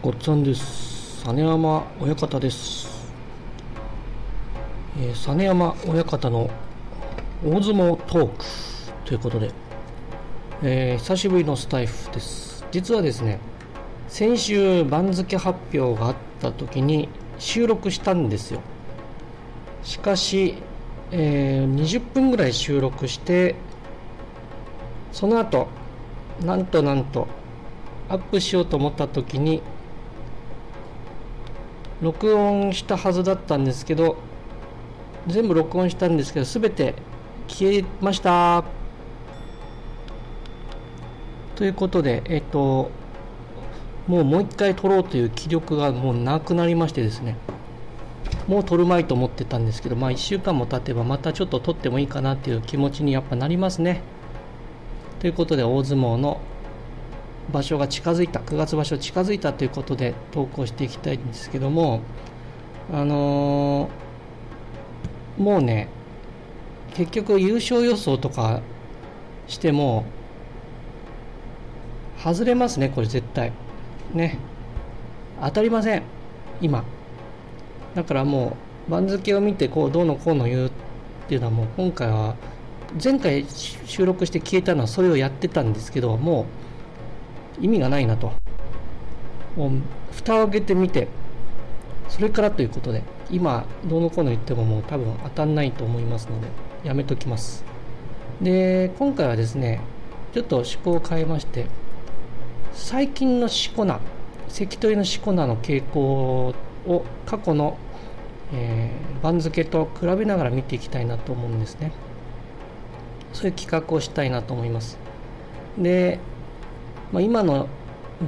ごっつぁんです。実山親方です、えー、実山親方の大相撲トークということで、えー、久しぶりのスタイフです。実はですね先週番付発表があった時に収録したんですよ。しかし、えー、20分ぐらい収録してその後なんとなんとアップしようと思った時に録音したはずだったんですけど全部録音したんですけど全て消えました。ということでえっともうもう一回撮ろうという気力がもうなくなりましてですね。もう撮るまいと思ってたんですけどまあ1週間も経てばまたちょっと撮ってもいいかなっていう気持ちにやっぱなりますね。ということで大相撲の場所が近づいた9月場所近づいたということで投稿していきたいんですけどもあのー、もうね結局優勝予想とかしても外れますねこれ絶対。ね。当たりません今。だからもう番付を見てこうどうのこうの言うっていうのはもう今回は前回収録して消えたのはそれをやってたんですけどもう意味がないなと。もう蓋を開けてみて。それからということで今どうのこうの言ってももう多分当たんないと思いますのでやめときます。で今回はですねちょっと趣向を変えまして最近のしこ名関取のしこ名の傾向を過去の、えー、番付と比べながら見ていきたいなと思うんですね。そういう企画をしたいなと思います。でまあ、今の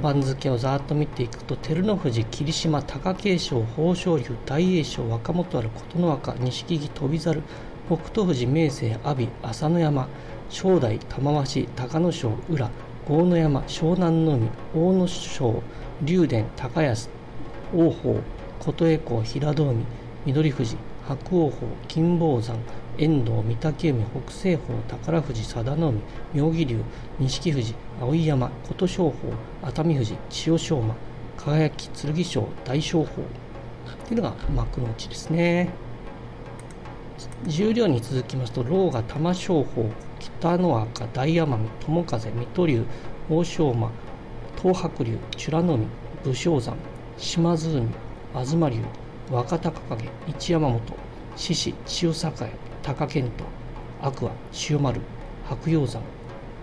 番付をざっと見ていくと照ノ富士、霧島、貴景勝、豊昇龍、大栄翔、若元春、琴ノ若、錦木、翔猿、北勝富士、明生、阿炎、朝乃山、正代、玉鷲、隆の勝、宇良、豪ノ山、湘南の海、阿武咲、竜電、高安、王鵬、琴恵光、平戸海、翠富士、白鵬鵬、金峰山、遠藤、御嶽海、北青鵬、宝富士、佐田の海、妙義龍、錦富士、碧山、琴勝峰、熱海富士、千代翔馬、輝剣翔、大翔鵬というのが幕内ですね。十両に続きますと、狼雅、玉正鳳、北の若、大奄美、友風、水戸龍、欧勝馬、東白龍、美ら海、武将山、島津海、東龍、若隆景、一山本、獅子、千代栄、貴健斗、天空海、塩丸、白鷹山、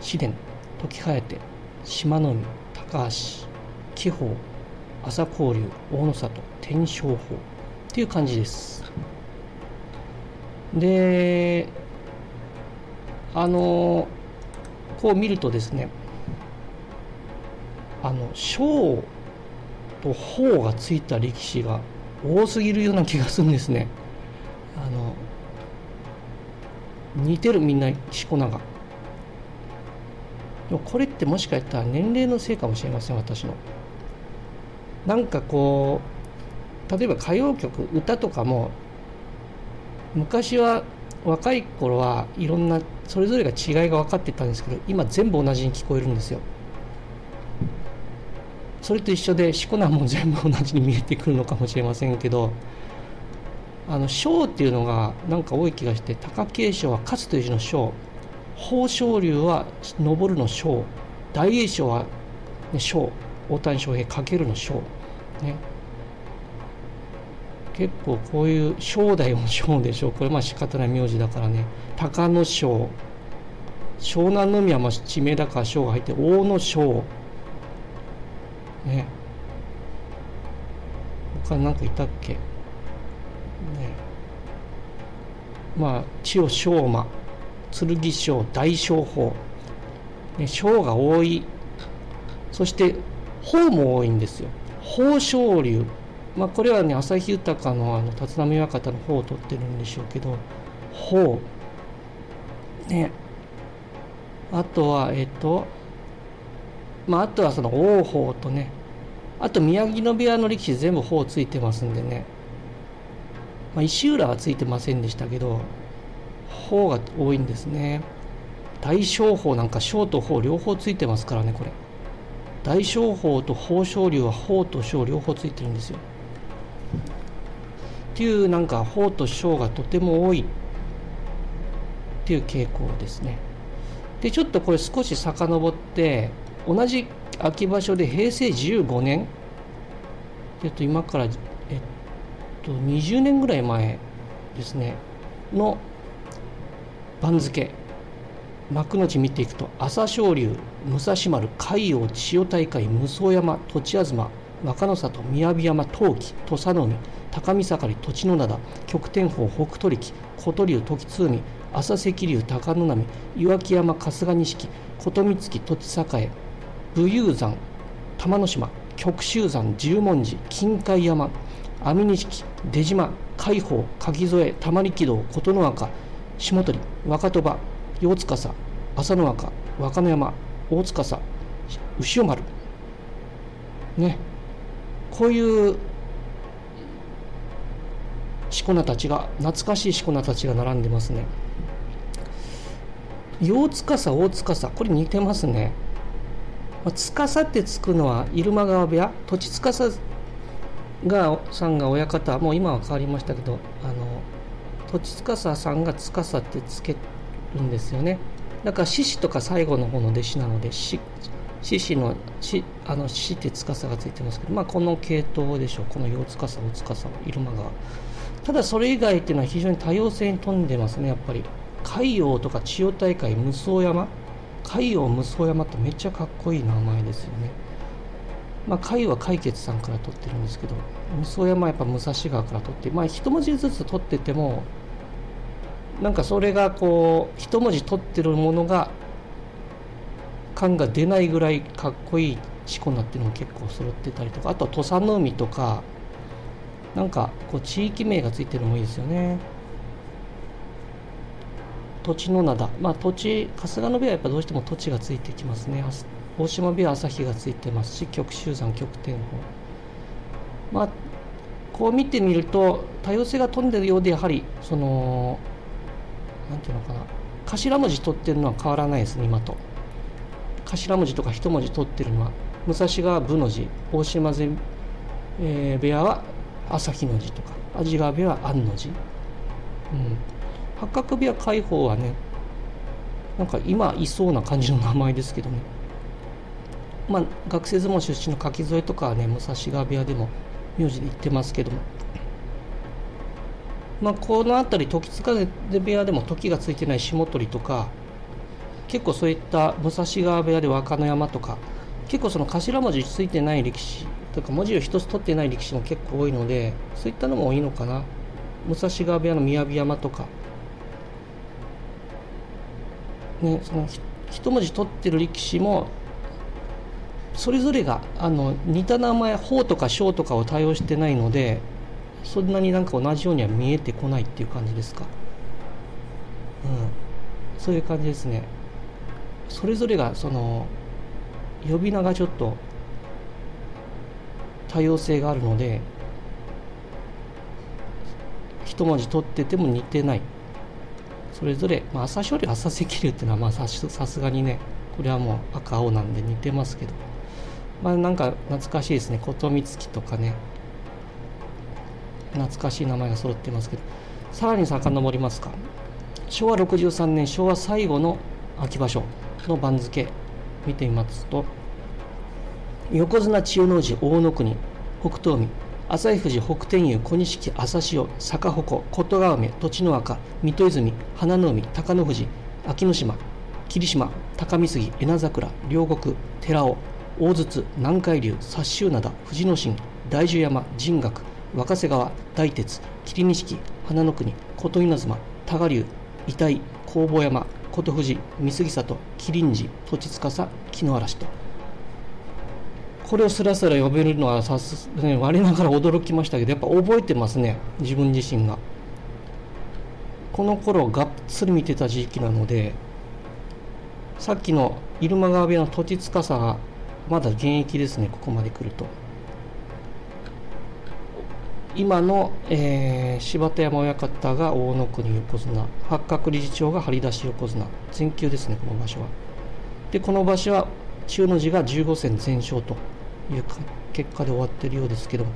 紫電、時颯島の海高橋紀宝朝交流大野里天正法っていう感じです。であのこう見るとですねあの小と法がついた力士が多すぎるような気がするんですね。似てるみんなしこ名が。でもこれってもしかしたら年齢のせいかもしれません私の。なんかこう例えば歌謡曲歌とかも昔は若い頃はいろんなそれぞれが違いが分かってたんですけど今全部同じに聞こえるんですよ。それと一緒でしこ名も全部同じに見えてくるのかもしれませんけどあの章っていうのがなんか多い気がして貴景勝は勝つという字の章豊昇龍は昇るの昇大栄翔は、ね、昇大谷翔平かけるの昇ね。結構こういう正代も正でしょう。これまあ仕方ない名字だからね。隆の勝。湘南の海は地名だから章が入って大野章ね。他何かいたっけ？まあ千代翔馬剣章大将法、ね、章が多い。そして法も多いんですよ。宝昇龍。まあこれはね旭豊のあの立浪親方の方を取ってるんでしょうけど法ね。あとはえっ、とまああとはその王鵬とねあと宮城野部屋の力士全部砲ついてますんでね、まあ、石浦はついてませんでしたけど方が多いんですね。大小法なんか小と法両方ついてますからねこれ。大正法と宝生龍は宝と小両方ついてるんですよ。っていうなんか宝と小がとても多いっていう傾向ですね。でちょっとこれ少し遡って同じ秋場所で平成15年。えっと今からと20年ぐらい前ですねの番付幕内見ていくと朝青龍武蔵丸海洋千代大会武双山栃東若の里雅山陶器土佐の海高見盛土地の灘極天峰北斗力琴龍時津海朝赤龍高野波岩木山春日錦琴光土地栄武雄山玉之島極州山十文字金海山網錦出島海宝柿添玉力道琴ノ若下鳥若鳥羽八塚さ浅野若若野山大塚さ牛尾丸。ね。こういうしこ名たちが懐かしいしこ名たちが並んでますね。八塚さ大塚さこれ似てますね。まあ司ってつくのは入間川部屋土地司がさんが親方もう今は変わりましたけどあの土地司さんが司ってつけるんですよね。だから獅子とか最後の方の弟子なので獅子の獅あの獅って司がついてますけどまあこの系統でしょう。この四司大司入間川。ただそれ以外っていうのは非常に多様性に富んでますねやっぱり。海洋とか千代大会無双山。海洋無双山ってめっちゃかっこいい名前ですよね。まあ、海は解決さんから取ってるんですけど無双山はやっぱ武蔵川から取ってまあ一文字ずつ取っててもなんかそれがこう一文字取ってるものが感が出ないぐらいかっこいいしこ名っていうのも結構揃ってたりとかあと土佐の海とかなんかこう地域名がついてるのもいいですよね。土地の灘。まあ土地春日野部はやっぱどうしても土地がついてきますね。大島部は朝日がついてますし極集山極天法まあこう見てみると多様性が飛んでるようでやはりその何ていうのかな。頭文字取ってるのは変わらないですね今と。頭文字とか一文字取ってるのは。武蔵川部の字大島部屋は朝日の字とか安治川部屋は安の字、うん、八角部屋海宝はねなんか今いそうな感じの名前ですけどね。まあ学生相撲出身の柿添とかはね武蔵川部屋でも名字で言ってますけども。まあ、この辺り時津風部屋でも時がついてない下鳥とか結構そういった武蔵川部屋で若野山とか結構その頭文字ついてない力士とか文字を一つ取ってない力士も結構多いのでそういったのもいいのかな。武蔵川部屋の雅山とか。ねその一文字取ってる力士もそれぞれがあの似た名前「法」とか「小」とかを対応してないのでそんなになんか同じようには見えてこないっていう感じですか？うん。そういう感じですね。それぞれがその呼び名がちょっと多様性があるので一文字取ってても似てない。それぞれ、まあ、朝青龍朝赤龍っていうのはまあさすがにねこれはもう赤青なんで似てますけど。まあなんか懐かしいですね。琴光月とかね。懐かしい名前が揃ってますけど。さらに遡りますか。昭和63年昭和最後の秋場所。の番付見てみますと。横綱千代の富士大野国。北東海朝日富士北天佑小錦朝潮。坂鉾。琴川梅栃の若。水戸泉。花の海。高野富士。秋ノ島。霧島。高見杉。稲桜。両国。寺尾。大筒南海流殺州灘富士野神大樹山神岳若瀬川大鉄桐錦花の国琴稲妻多賀竜遺体工房山琴富士三杉里麒麟寺土地司木の嵐と。これをすらすら呼べるのはさす、ね、我ながら驚きましたけどやっぱ覚えてますね自分自身が。この頃がっつり見てた時期なのでさっきの入間川部屋の土地司がまだ現役ですねここまで来ると。今の、えー、柴田山親方が大野国横綱八角理事長が張り出し横綱全休ですねこの場所は。でこの場所は千代の字が15戦全勝という結果で終わってるようですけど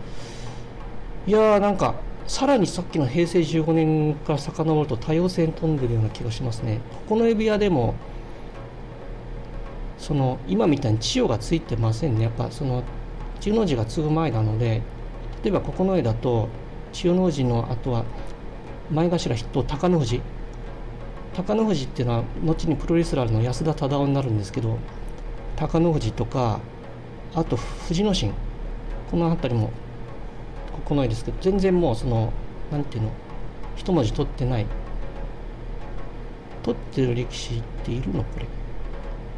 いやーなんかさらにさっきの平成15年から遡ると多様性に飛んでるような気がしますね。ここの指輪でもその今みたいに千代がついてませんね。やっぱその千代の字が継ぐ前なので例えばここの絵だと千代の字のあとは前頭筆頭貴乃富士。貴乃富士っていうのは後にプロレスラーの安田忠雄になるんですけど貴乃富士とかあと藤野神この辺りもここの絵ですけど全然もうその何ていうの一文字取ってない。取ってる力士っているの？これ。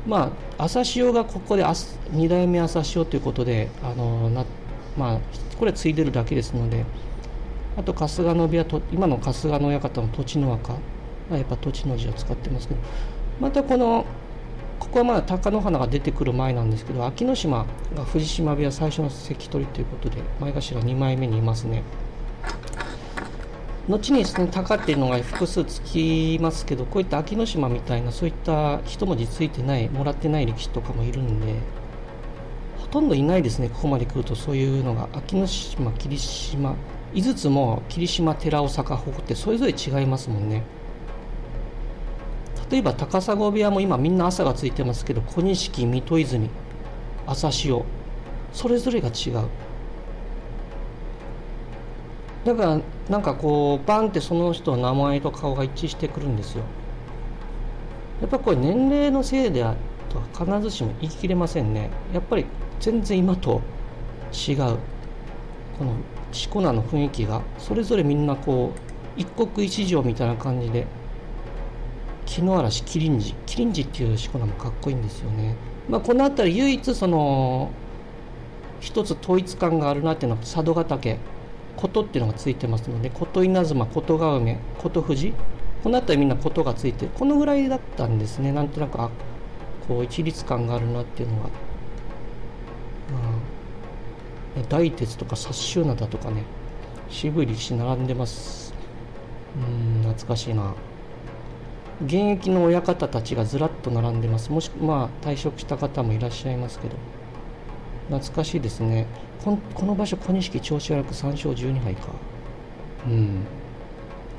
まあ朝潮がここで2代目朝潮ということであのなまあこれは継いでるだけですのであと春日野部屋と今の春日野親方の土地の若やっぱ土地の字を使ってますけどまたこのここはまだ貴乃花が出てくる前なんですけど秋ノ島が藤島部屋最初の関取ということで前頭2枚目にいますね。後にですね鷹っていうのが複数つきますけどこういった秋ノ島みたいなそういった一文字ついてないもらってない力士とかもいるんでほとんどいないですねここまで来るとそういうのが秋ノ島霧島井筒も霧島寺尾坂鉾ってそれぞれ違いますもんね。例えば高砂部屋も今みんな朝がついてますけど小錦水戸泉朝潮それぞれが違う。だからなんかこうバンってその人の名前と顔が一致してくるんですよ。やっぱこれ年齢のせいではとは必ずしも言い切れませんね。やっぱり全然今と違う。このしこ名の雰囲気が。それぞれみんなこう一国一城みたいな感じで。木の嵐キリンジ。キリンジっていうしこ名もかっこいいんですよね、まあ、この辺り唯一その一つ統一感があるなっていうのは佐渡ヶ岳岳琴っていうのがついてますので琴稲妻琴ヶ梅琴富士この辺りみんな琴がついてこのぐらいだったんですね。なんとなくあこう一律感があるなっていうのが、うん、大鉄とか殺州灘とかね渋い力士並んでます。うん懐かしいな。現役の親方たちがずらっと並んでます。もしまあ退職した方もいらっしゃいますけど。懐かしいですね。この場所小錦調子悪く3勝12敗か。うん。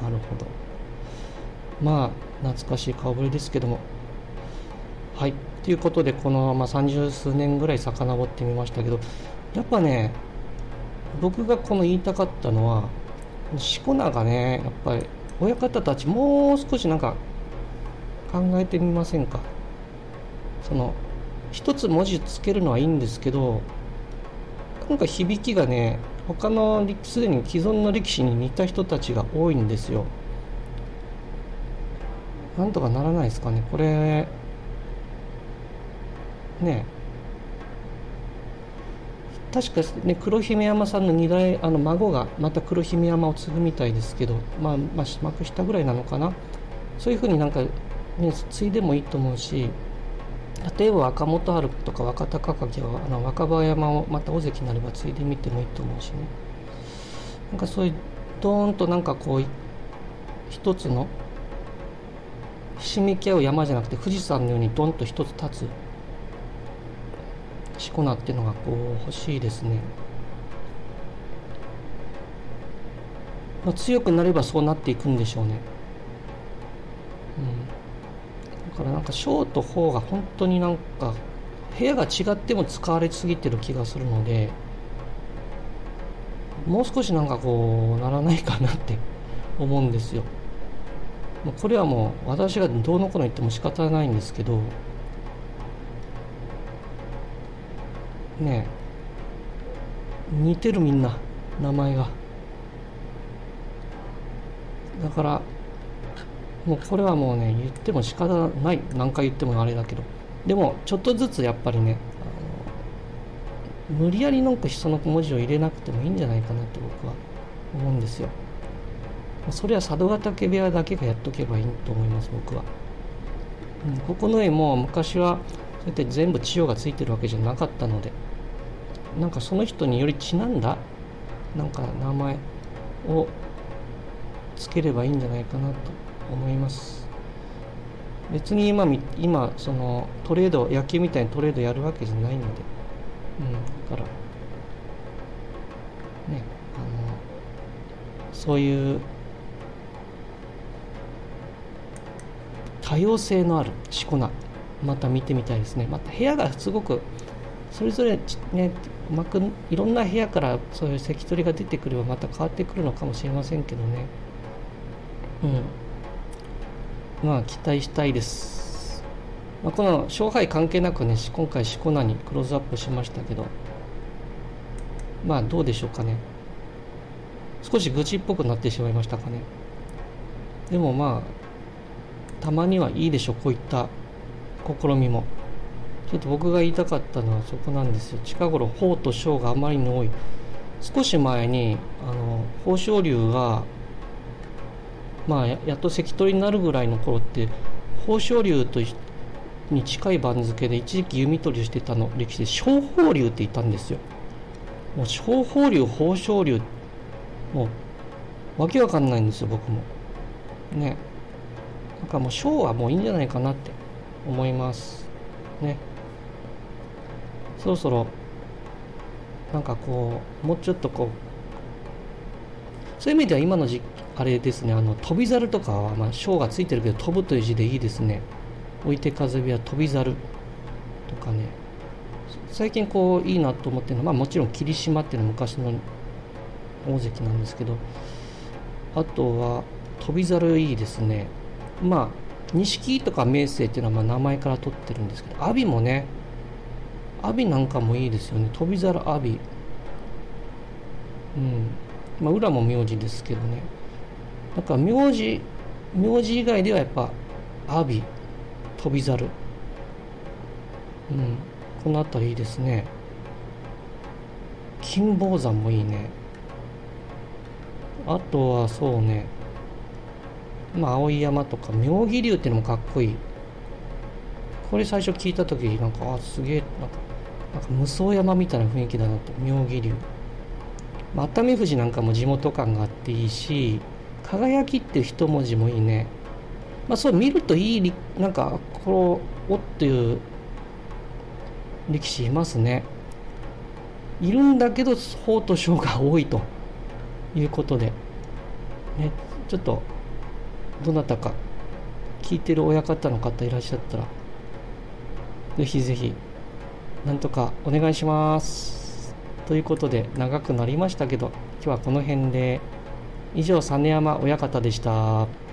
なるほど。まあ懐かしい顔ぶれですけども。はい。ということでこの、まあ、30数年ぐらい遡ってみましたけどやっぱね僕がこの言いたかったのはしこ名がねやっぱり親方たちもう少しなんか考えてみませんか？その一つ文字つけるのはいいんですけどなんか響きがね他のすでに既存の力士に似た人たちが多いんですよ。なんとかならないですかね。これね。確かね黒姫山さんの二代あの孫がまた黒姫山を継ぐみたいですけどまあまあ幕下ぐらいなのかな。そういうふうになんかね、継いでもいいと思うし例えば若元春とか若隆景はあの若葉山をまた大関になれば継いでみてもいいと思うしねなんかそういうドーンとなんかこう一つのひしめき合う山じゃなくて富士山のようにドンと一つ立つしこ名っていうのがこう欲しいですね。まあ、強くなればそうなっていくんでしょうね。うんからなんか小と方が本当になんか部屋が違っても使われすぎてる気がするのでもう少しなんかこうならないかなって思うんですよ。これはもう私がどうのこうの言っても仕方ないんですけどねえ似てるみんな名前がだからもうこれはもうね言っても仕方ない何回言ってもあれだけど。でもちょっとずつやっぱりね無理やりなんかその文字を入れなくてもいいんじゃないかなって僕は思うんですよ。それは佐渡ヶ嶽部屋だけがやっとけばいいと思います僕は、うん、ここの絵も昔はそうやって全部千代がついてるわけじゃなかったのでなんかその人によりちなんだなんか名前をつければいいんじゃないかなと思います。別に今今そのトレード野球みたいにトレードやるわけじゃないので、うん、だからねあのそういう多様性のあるしこ名また見てみたいですね。また部屋がすごくそれぞれねうまくいろんな部屋からそういう関取が出てくればまた変わってくるのかもしれませんけどね。うんまあ期待したいです、まあ、この勝敗関係なくね今回しこ名にクローズアップしましたけどまあどうでしょうかね。少し愚痴っぽくなってしまいましたかね。でもまあたまにはいいでしょうこういった試みも。ちょっと僕が言いたかったのはそこなんですよ。近頃法と小があまりに多い。少し前にあの豊昇龍がまあやっと関取になるぐらいの頃って豊昇龍とに近い番付で一時期弓取りしてたの歴史で小宝龍って言ったんですよ。もう小宝龍豊昇龍もうわけわかんないんですよ僕も。ね。なんかもう小はもういいんじゃないかなって思います。ね。そろそろなんかこうもうちょっとこうそういう意味では今のじあれですねあの飛び猿とかはまあ小がついてるけど飛ぶという字でいいですね。置いて風火は飛び猿とかね。最近こういいなと思ってるのは、まあ、もちろん霧島っていうのは昔の大関なんですけどあとは飛び猿いいですね。まあ錦とか明生っていうのはま名前から取ってるんですけど阿炎もね阿炎なんかもいいですよね。飛び猿阿炎うん。まあ裏も名字ですけどね。なんか名字名字以外ではやっぱ阿炎飛猿。うんこの辺りいいですね。金峰山もいいね。あとはそうね。まあ、青山とか妙義龍っていうのもかっこいい。これ最初聞いた時なんかあすげえなんかなんか無双山みたいな雰囲気だなって妙義龍、熱海富士なんかも地元感があっていいし輝きっていう一文字もいいね。まあそう見るといいなんかこのおっていう力士いますね。いるんだけど法と将が多いということで。ねちょっとどなたか聞いてる親方の方いらっしゃったらぜひぜひなんとかお願いします。ということで長くなりましたけど今日はこの辺で。以上実山親方でした。